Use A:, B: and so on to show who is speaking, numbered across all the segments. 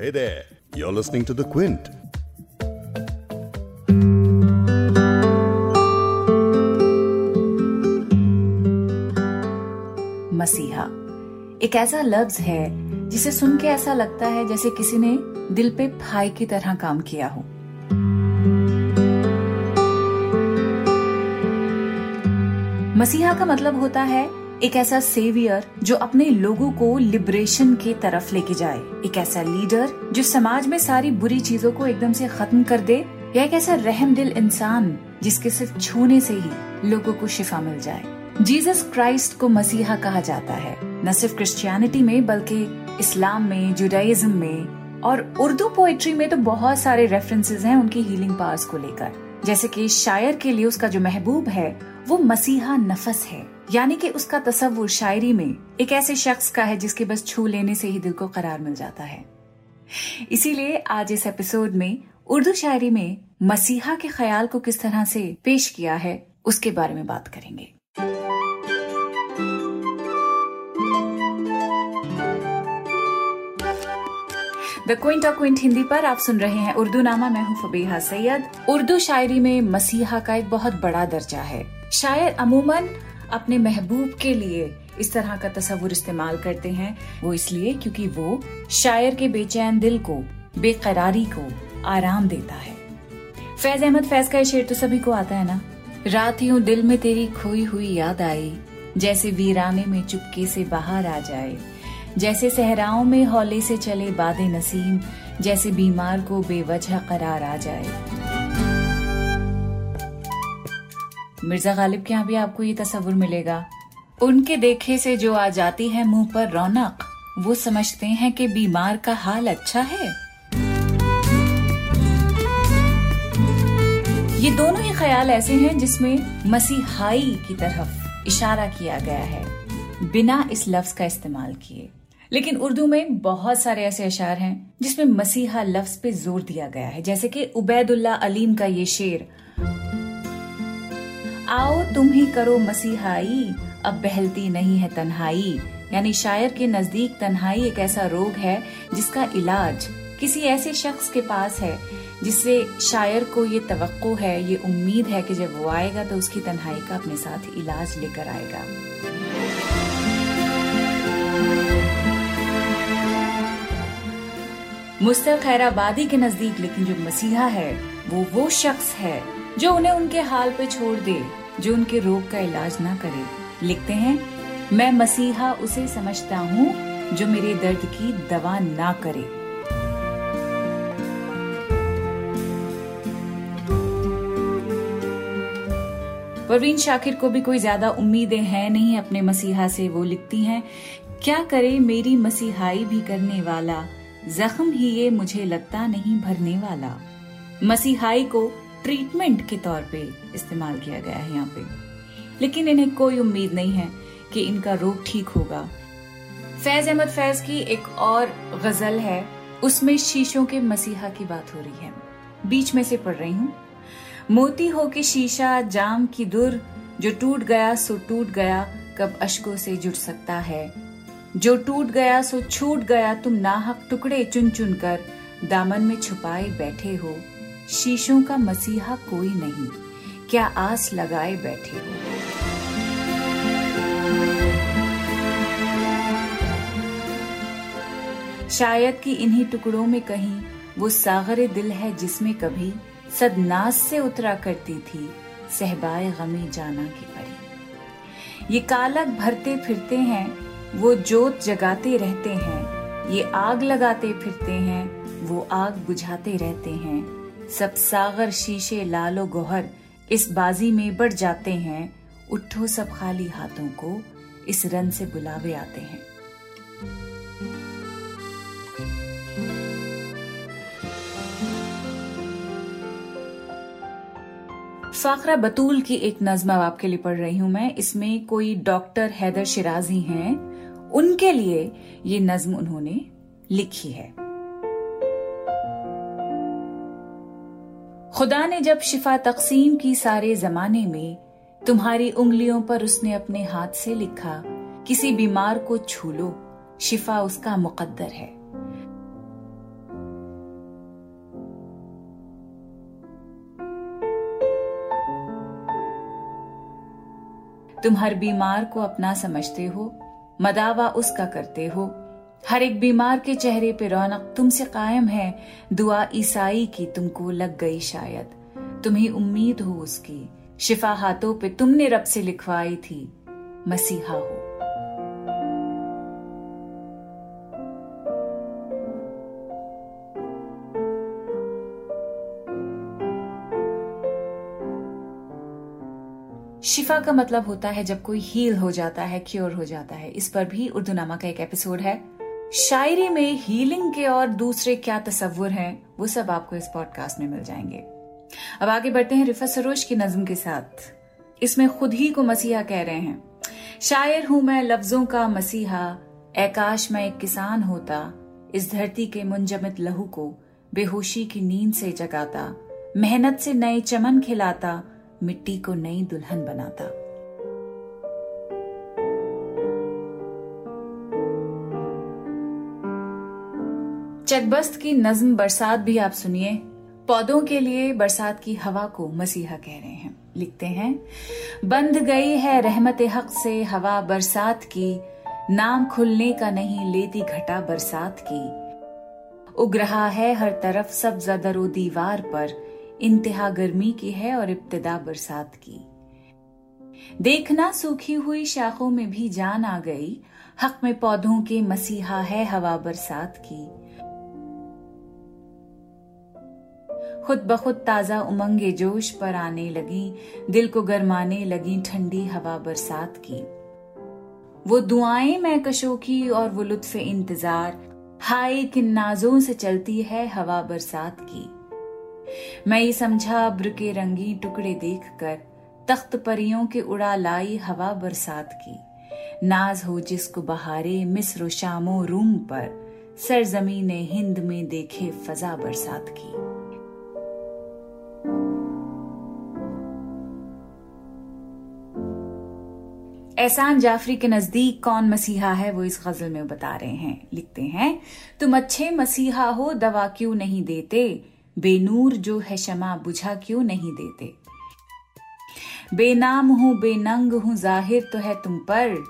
A: Hey there, you're listening to The Quint.
B: मसीहा एक ऐसा लफ्ज है जिसे सुन के ऐसा लगता है जैसे किसी ने दिल पे भाई की तरह काम किया हो मसीहा का मतलब होता है एक ऐसा सेवियर जो अपने लोगों को लिबरेशन की तरफ़ लेके जाए। एक ऐसा लीडर जो समाज में सारी बुरी चीज़ों को एकदम से खत्म कर दे। या एक ऐसा रहम दिल इंसान जिसके सिर्फ़ छूने से ही लोगों को शिफा मिल जाए। जीसस क्राइस्ट को मसीहा कहा जाता है। न सिर्फ़ क्रिश्चियनिटी में, बल्कि इस्लाम में जुडाइज्म में और उर्दू पोएट्री में तो बहुत सारे रेफरेंसेस हैं उनकी हीलिंग पावर्स को लेकर। जैसे कि शायर के लिए उसका जो महबूब है वो मसीहा नफस है। यानी कि उसका तस्वुर शायरी में एक ऐसे शख्स का है जिसके बस छू लेने से ही दिल को करार मिल जाता है। इसीलिए आज इस एपिसोड में उर्दू शायरी में मसीहा के ख्याल को किस तरह से पेश किया है, उसके बारे में बात करेंगे। The Quint of Quint Hindi पर आप सुन रहे हैं उर्दू नामा मैं हूँ फबीहा सैयद। उर्दू शायरी में मसीहा का एक बहुत बड़ा दर्जा है। शायर अमूमन अपने महबूब के लिए इस तरह का तस्वुर इस्तेमाल करते हैं। वो इसलिए क्योंकि वो शायर के बेचैन दिल को, बेकरारी को आराम देता है। फैज अहमद, फैज का शेर तो सभी को आता है ना? रात यूँ दिल में तेरी खोई हुई याद आई, जैसे वीराने में चुपके से बाहर आ जाए, जैसे सहराओं में हौले से चले बादे नसीम, जैसे बीमार को बेवजह करार आ जाए। मिर्ज़ा गालिब के यहाँ भी आपको ये तस्वुर मिलेगा। उनके देखे से जो आ जाती है मुँह पर रौनक, वो समझते हैं कि बीमार का हाल अच्छा है। ये दोनों ही ख्याल ऐसे हैं जिसमें मसीहाई की तरफ़ इशारा किया गया है, बिना इस लफ्ज का इस्तेमाल किए। लेकिन उर्दू में बहुत सारे ऐसे अशार हैं जिसमें मसीहा लफ्ज पे ज़ोर दिया गया है। जैसे कि उबैदुल्ला अलीम का ये शेर आओ, तुम ही करो मसीहाई। अब बहलती नहीं है तन्हाई। यानी शायर के नज़दीक तन्हाई एक ऐसा रोग है, जिसका इलाज किसी ऐसे शख्स के पास है, जिससे शायर को ये तवक्को है, ये उम्मीद है कि जब वो आएगा तो उसकी तन्हाई का अपने साथ इलाज लेकर आएगा। मुस्तर खैराबादी के नज़दीक, लेकिन जो मसीहा है, वो वो शख्स है जो उन्हें उनके हाल पे छोड़ दे, जो उनके रोग का इलाज ना करे। लिखते हैं, मैं मसीहा उसे समझता हूँ, जो मेरे दर्द की दवा ना करे। परवीन शाकिर को भी कोई ज़्यादा उम्मीदें हैं नहीं अपने मसीहा से। वो लिखती हैं, क्या करे मेरी मसीहाई भी करने वाला, जख्म ही ये मुझे लगता नहीं भरने वाला। मसीहाई को ट्रीटमेंट के तौर पे इस्तेमाल किया गया है यहाँ पे। लेकिन इन्हें कोई उम्मीद नहीं है कि इनका रोग ठीक होगा। फैज अहमद फैज की एक और गज़ल है, उसमें शीशों के मसीहा की बात हो रही है। बीच में से पढ़ रही हूँ। मोती हो के शीशा, जाम की दुर, जो टूट गया सो टूट गया, कब अशकों से जुड़ सकता है। जो टूट गया सो छूट गया, तुम नाहक टुकड़े चुन चुन कर, दामन में छुपाए बैठे हो। शीशों का मसीहा कोई नहीं। क्या आस लगाए बैठे हो? शायद कि इन्हीं टुकड़ों में कहीं वो सागरे दिल है जिसमें कभी सदनास से उतरा करती थी सहबाए गमी जाना की परी। ये कालक भरते फिरते हैं, वो जोत जगाते रहते हैं, ये आग लगाते फिरते हैं, वो आग बुझाते रहते हैं। सब सागर शीशे लालो गोहर इस बाजी में बढ़ जाते हैं, उठो सब खाली हाथों को, इस रन से बुलावे आते हैं। फाखरा बतूल की एक नज्म अब आपके लिए पढ़ रही हूँ मैं। इसमें कोई डॉक्टर हैदर शिराजी हैं। उनके लिए ये नज्म उन्होंने लिखी है। खुदा ने जब शिफा तकसीम की सारे जमाने में तुम्हारी उंगलियों पर उसने अपने हाथ से लिखा, किसी बीमार को छू लो, शिफा उसका मुकद्दर है। तुम हर बीमार को अपना समझते हो, मदावा उसका करते हो हर एक बीमार के चेहरे पे रौनक तुमसे कायम है। दुआ ईसाई की तुमको लग गई शायद। तुम्हें उम्मीद हो उसकी। शिफा हाथों पे तुमने रब से लिखवाई थी। मसीहा हो। शिफा का मतलब होता है जब कोई हील हो जाता है, क्योर हो जाता है। इस पर भी उर्दू नामा का एक एपिसोड है। शायरी में हीलिंग के और दूसरे क्या तस्वुर हैं, वो सब आपको इस पॉडकास्ट में मिल जाएँगे। अब आगे बढ़ते हैं रिफा सरोज की नज्म के साथ। इसमें खुद ही को मसीहा कह रहे हैं। शायर हूँ मैं लफ्जों का मसीहा एकाश में एक किसान होता, इस धरती के मुंजमित लहू को बेहोशी की नींद से जगाता, मेहनत से नए चमन खिलाता, मिट्टी को नई दुल्हन बनाता। चकबस्त की नज्म बरसात भी आप सुनिए। पौधों के लिए बरसात की हवा को मसीहा कह रहे हैं। लिखते हैं, बंद गई है रहमत हक से हवा बरसात की, नाम खुलने का नहीं लेती घटा बरसात की। उग रहा है हर तरफ़ सब जदरो दीवार पर, इंतहा गर्मी की है और इब्तदा बरसात की। देखना सूखी हुई शाखों में भी जान आ गई, हक में पौधों के मसीहा है हवा बरसात की। खुद बखुद ताज़ा उमंगे जोश पर आने लगी, दिल को गरमाने लगी ठंडी हवा बरसात की। वो दुआएँ मैं कशो की और वो लुत्फ इंतज़ार, हाय किन नाजों से चलती है हवा बरसात की। मैं ये समझा अब्र के रंगी टुकड़े देखकर, तख्त परियों के उड़ा लाई हवा बरसात की। नाज हो जिसको बहारे मिस्र शामो रूम पर, सरजमीन हिंद में देखे फजा बरसात की। एहसान जाफरी के नज़दीक कौन मसीहा है, वो इस गज़ल में बता रहे हैं, लिखते हैं, तुम अच्छे मसीहा हो, दवा क्यों नहीं देते? बेनूर जो है शमा बुझा क्यों नहीं देते? बेनाम हूँ, बेनंग हूँ, ज़ाहिर तो है तुम पर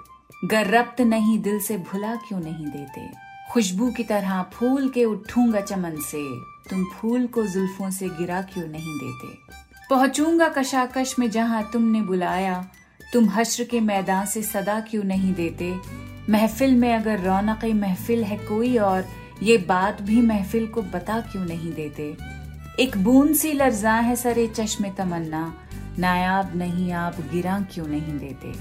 B: गर्रब्त नहीं, दिल से भुला क्यों नहीं देते? खुशबू की तरह फूल के उठूँगा चमन से, तुम फूल को जुल्फों से गिरा क्यों नहीं देते? पहुंचूँगा कशाकश में जहाँ तुमने बुलाया तुम हश्र के मैदान से सदा क्यों नहीं देते? महफिल में अगर रौनक महफिल है कोई और, ये बात भी महफिल को बता क्यों नहीं देते? एक बूंद सी लर्जा है सरे चश्मे तमन्ना, नायाब नहीं आप गिरा क्यों नहीं देते?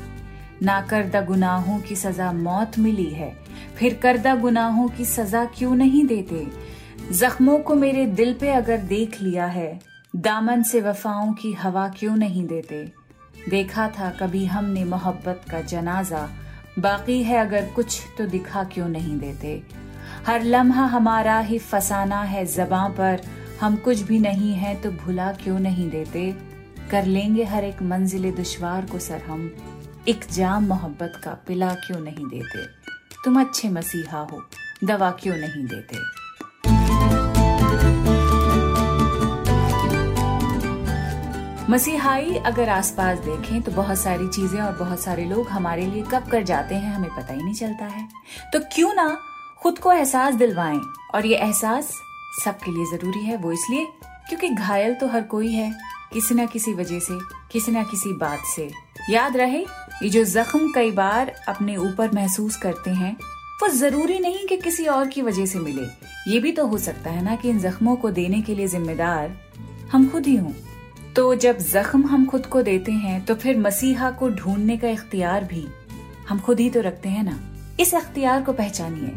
B: ना करदा गुनाहों की सजा मौत मिली है, फिर करदा गुनाहों की सजा क्यों नहीं देते? जख्मों को मेरे दिल पे अगर देख लिया है, दामन से वफाओं की हवा क्यों नहीं देते? देखा था कभी हमने मोहब्बत का जनाजा। बाकी है अगर कुछ तो दिखा क्यों नहीं देते? हर लम्हा हमारा ही फसाना है जबां पर। हम कुछ भी नहीं है तो भुला क्यों नहीं देते? कर लेंगे हर एक मंजिल दुश्वार को सर हम एक जाम मोहब्बत का पिला क्यों नहीं देते? तुम अच्छे मसीहा हो, दवा क्यों नहीं देते? मसीहाई अगर आसपास देखें तो बहुत सारी चीज़ें और बहुत सारे लोग हमारे लिए कब कर जाते हैं, हमें पता ही नहीं चलता है। तो क्यों ना खुद को एहसास दिलवाएँ और ये एहसास सबके लिए ज़रूरी है, वो इसलिए क्योंकि घायल तो हर कोई है, किसी ना किसी वजह से, किसी ना किसी बात से। याद रहे, ये जो जख्म कई बार अपने ऊपर महसूस करते हैं, वो ज़रूरी नहीं कि किसी और की वजह से मिले। ये भी तो हो सकता है ना कि इन जख्मों को देने के लिए जिम्मेदार हम खुद ही हों। तो जब जख्म हम खुद को देते हैं तो फिर मसीहा को ढूँढने का इख्तियार भी हम खुद ही तो रखते हैं ना। इस अख्तियार को पहचानिए।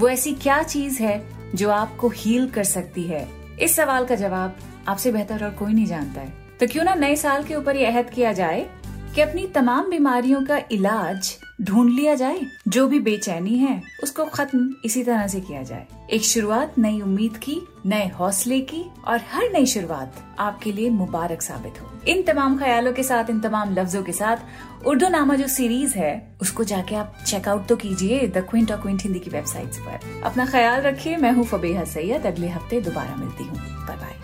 B: वो ऐसी क्या चीज़ है जो आपको हील कर सकती है? इस सवाल का जवाब आपसे बेहतर और कोई नहीं जानता है। तो क्यों ना नए साल के ऊपर ये अहद किया जाए कि अपनी तमाम बीमारियों का इलाज ढूंढ लिया जाए, जो भी बेचैनी है, उसको खत्म इसी तरह से किया जाए। एक शुरुआत नई उम्मीद की, नए हौसले की और हर नई शुरुआत आपके लिए मुबारक साबित हो। इन तमाम ख्यालों के साथ, इन तमाम लफ्जों के साथ उर्दू नामा जो सीरीज़ है, उसको जाके आप चेकआउट तो कीजिए द क्विंट और क्विंट हिंदी की वेबसाइट पर। अपना ख्याल रखिए, मैं हूँ फबेहा सैयद। अगले हफ़्ते दोबारा मिलती हूँ। Bye bye